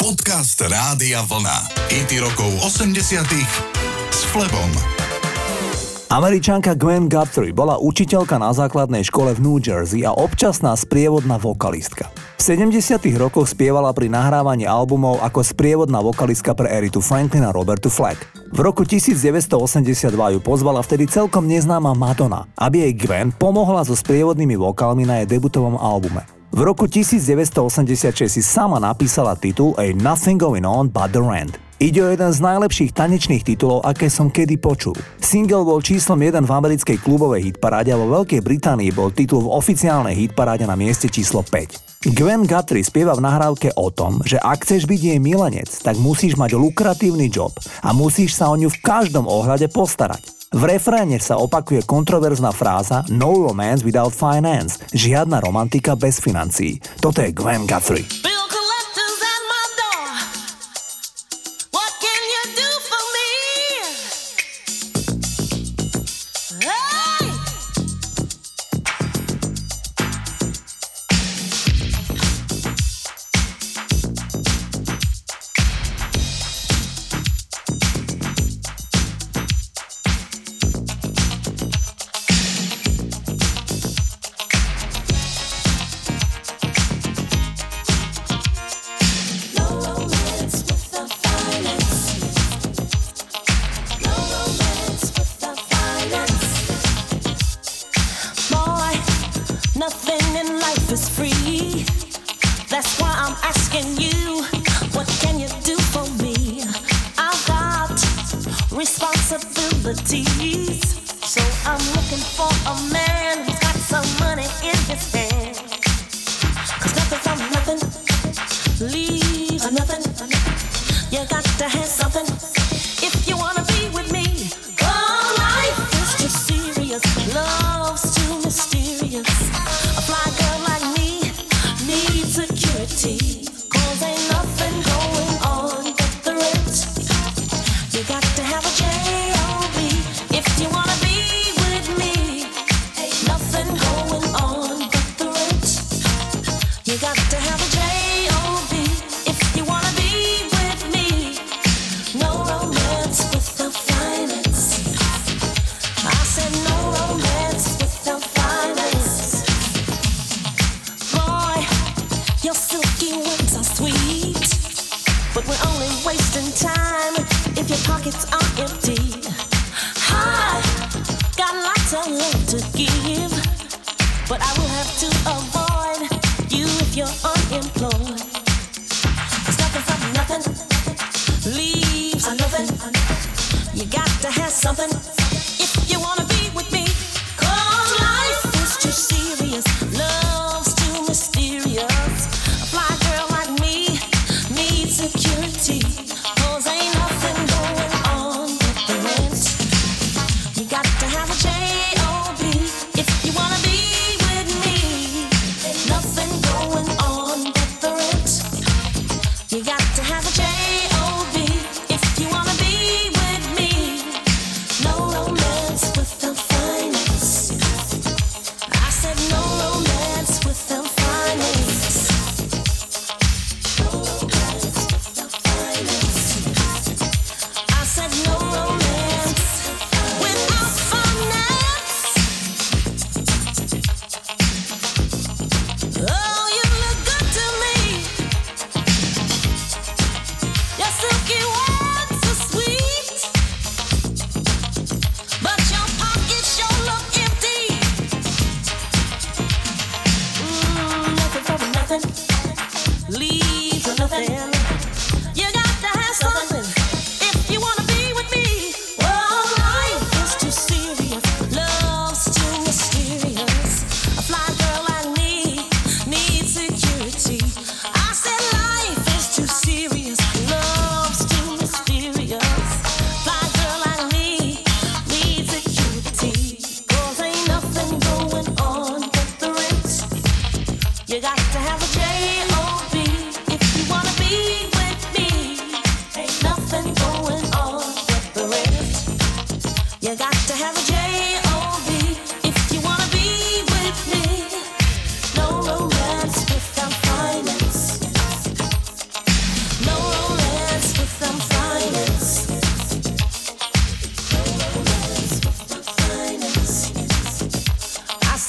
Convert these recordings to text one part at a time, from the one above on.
Podcast Rádia Vlna. IT rokov 80 s Flebom. Američanka Gwen Guthrie bola učiteľka na základnej škole v New Jersey a občasná sprievodná vokalistka. V 70. rokoch spievala pri nahrávaní albumov ako sprievodná vokalistka pre Eritu Franklin a Robertu Flack. V roku 1982 ju pozvala vtedy celkom neznáma Madonna, aby jej Gwen pomohla so sprievodnými vokálmi na jej debutovom albume. V roku 1986 si sama napísala titul A Nothing Going On But The Rand. Ide o jeden z najlepších tanečných titulov, aké som kedy počul. Single bol číslom 1 v americkej klubovej hitparáde a vo Veľkej Británii bol titul v oficiálnej hitparáde na mieste číslo 5. Gwen Guthrie spieva v nahrávke o tom, že ak chceš byť jej milenec, tak musíš mať lukratívny job a musíš sa o ňu v každom ohľade postarať. V refréne sa opakuje kontroverzná fráza No romance without finance, žiadna romantika bez financií. Toto je Gwen Guthrie. in despair.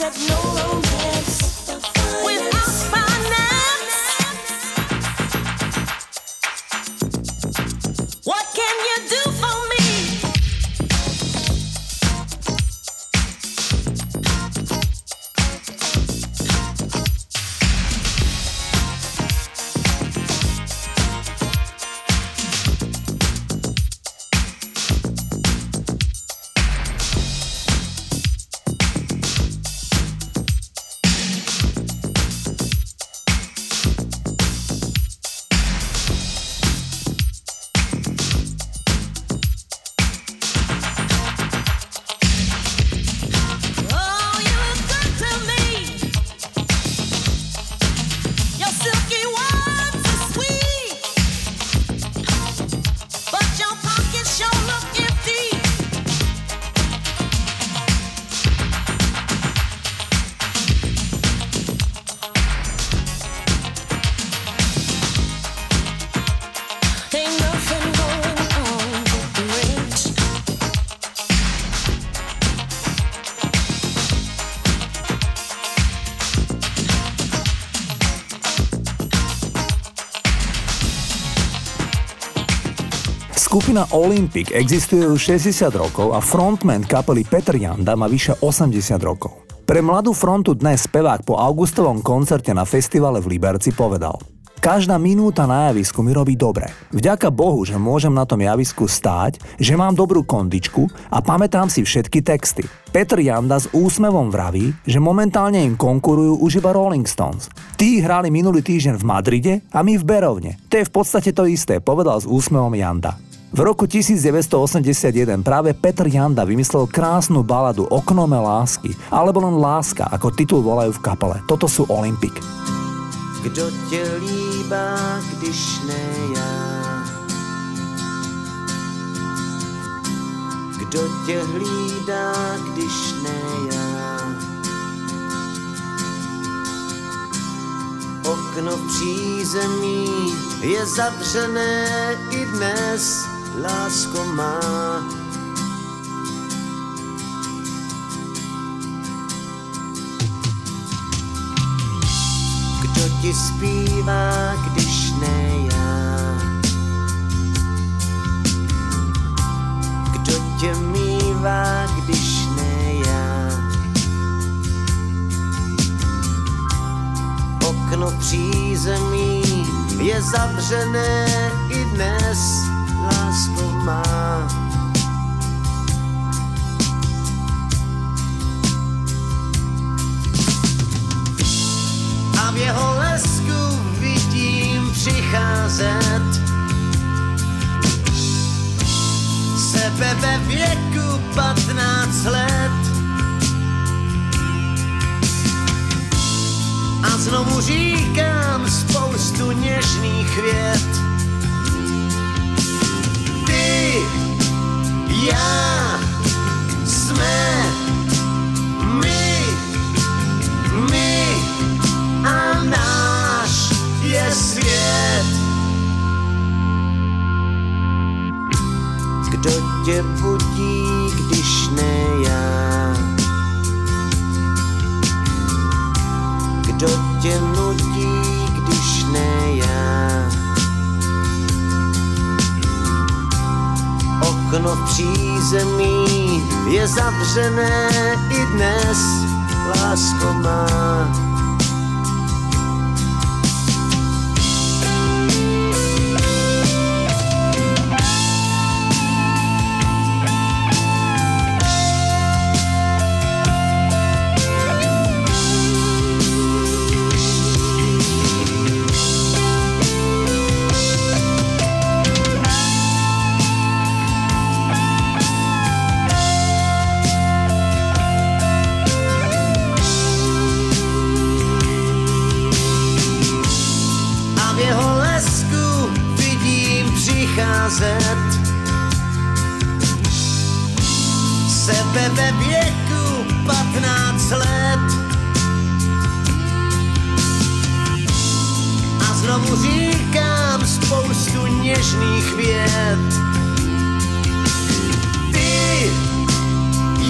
said no. Skupina Olympic existuje už 60 rokov a frontman kapely Petr Janda má vyše 80 rokov. Pre mladú frontu dnes spevák po augustovom koncerte na festivale v Liberci povedal Každá minúta na javisku mi robí dobre. Vďaka Bohu, že môžem na tom javisku stáť, že mám dobrú kondičku a pamätám si všetky texty. Petr Janda s úsmevom vraví, že momentálne im konkurujú už iba Rolling Stones. Tí hrali minulý týždeň v Madride a my v Berovne. To je v podstate to isté, povedal s úsmevom Janda. V roku 1981 práve Petr Janda vymyslel krásnu baladu Oknome lásky, alebo len Láska, ako titul volajú v kapele. Toto sú Olympik. Kdo tě líbá, když ne já? Kdo tě hlídá, když ne já? Okno v přízemí je zavřené i dnes lásko má. Kdo ti zpívá, když ne já? Kdo tě mývá, když ne já? Okno přízemí je zavřené i dnes má. A v jeho lesku vidím přicházet sebe ve věku patnáct let. A znovu říkám spoustu něžných já jsme my, my a náš je svět. Kdo tě budí, když ne já? Kdo tě nutí, když ne já? Okno v přízemí je zavřené i dnes, lásko má. zet. Sebe ve věku 15 let. A znovu říkám spoustu něžných věd. Ty,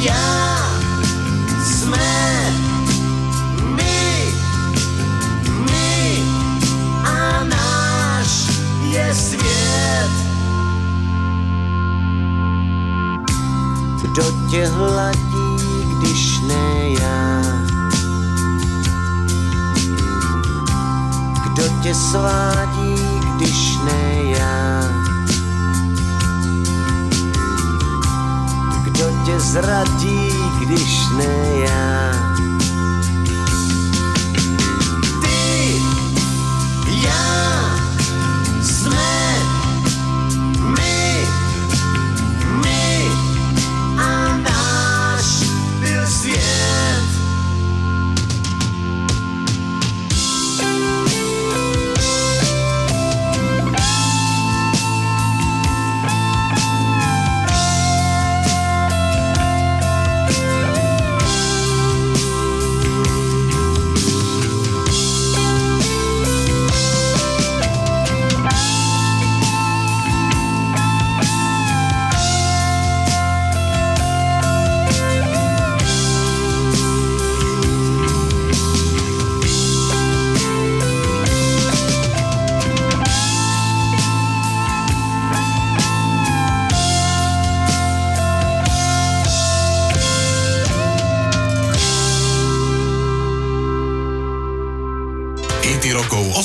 já, Kdo tě hladí, když ne já? Kdo tě svádí, když ne já? Kdo tě zradí, když ne já?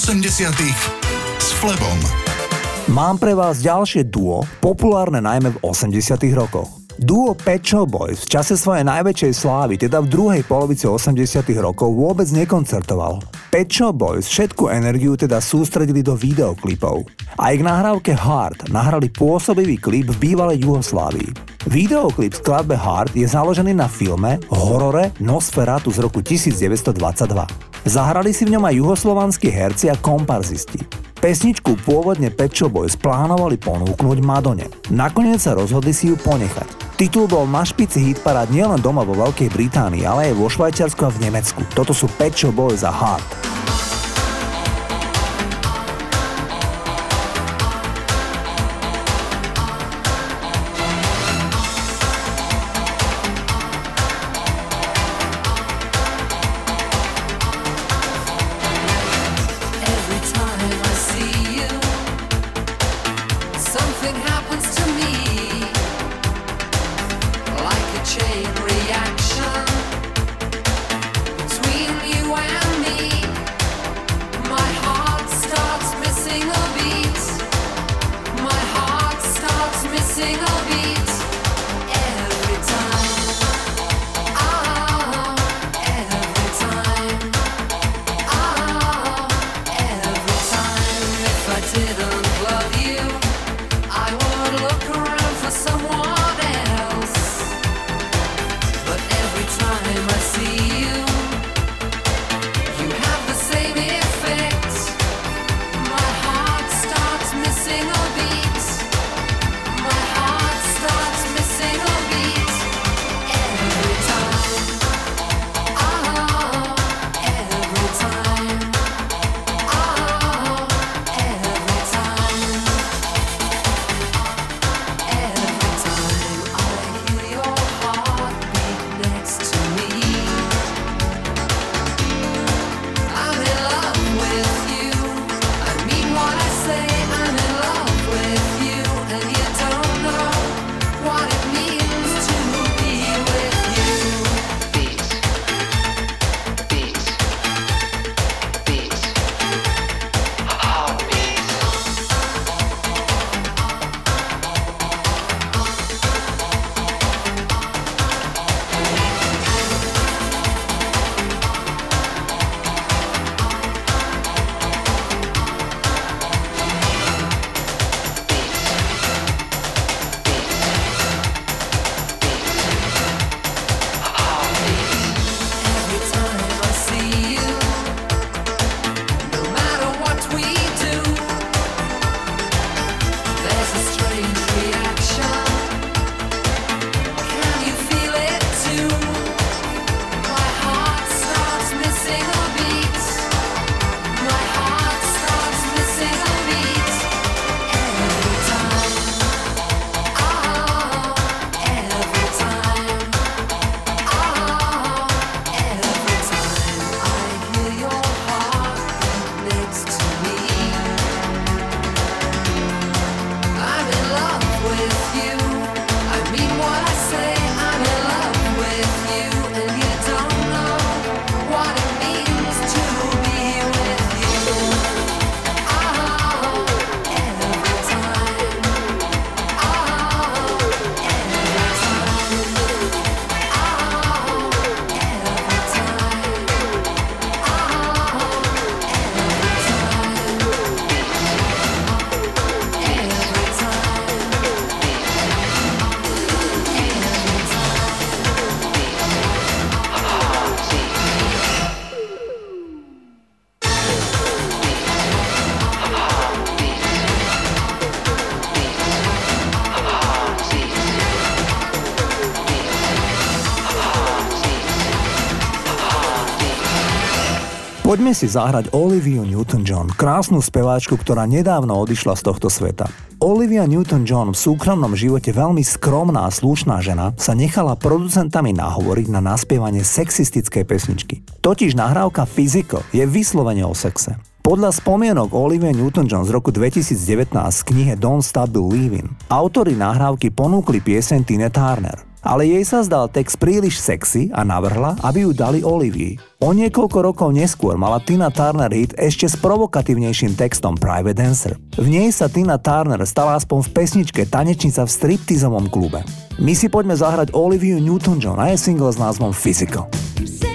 80 s Flebom. Mám pre vás ďalšie duo, populárne najmä v 80 rokoch. Duo Pet Boys v čase svojej najväčšej slávy, teda v druhej polovici 80 rokov, vôbec nekoncertoval. Pet Shop Boys všetku energiu teda sústredili do videoklipov. Aj k nahrávke Hard nahrali pôsobivý klip v bývalej Juhoslávii. Videoklip skladbe Hard je založený na filme horore Nosferatu z roku 1922. Zahrali si v ňom aj juhoslovanskí herci a komparzisti. Pesničku pôvodne Pet Boys plánovali ponúknuť Madone. Nakoniec sa rozhodli si ju ponechať. Titul bol na špici hitparád nielen doma vo Veľkej Británii, ale aj vo Švajčiarsku a v Nemecku. Toto sú Pet Boys a Hard. Something happens to Poďme si zahrať Oliviu Newton-John, krásnu speváčku, ktorá nedávno odišla z tohto sveta. Olivia Newton-John v súkromnom živote veľmi skromná a slušná žena sa nechala producentami nahovoriť na naspievanie sexistickej pesničky. Totiž nahrávka Physical je vyslovene o sexe. Podľa spomienok Olivia Newton-John z roku 2019 z knihe Don't Stop Believing autori nahrávky ponúkli pieseň Tine Turner ale jej sa zdal text príliš sexy a navrhla, aby ju dali Olivii. O niekoľko rokov neskôr mala Tina Turner hit ešte s provokatívnejším textom Private Dancer. V nej sa Tina Turner stala aspoň v pesničke Tanečnica v striptizovom klube. My si poďme zahrať Oliviu Newton-John a je single s názvom Physical. Physical.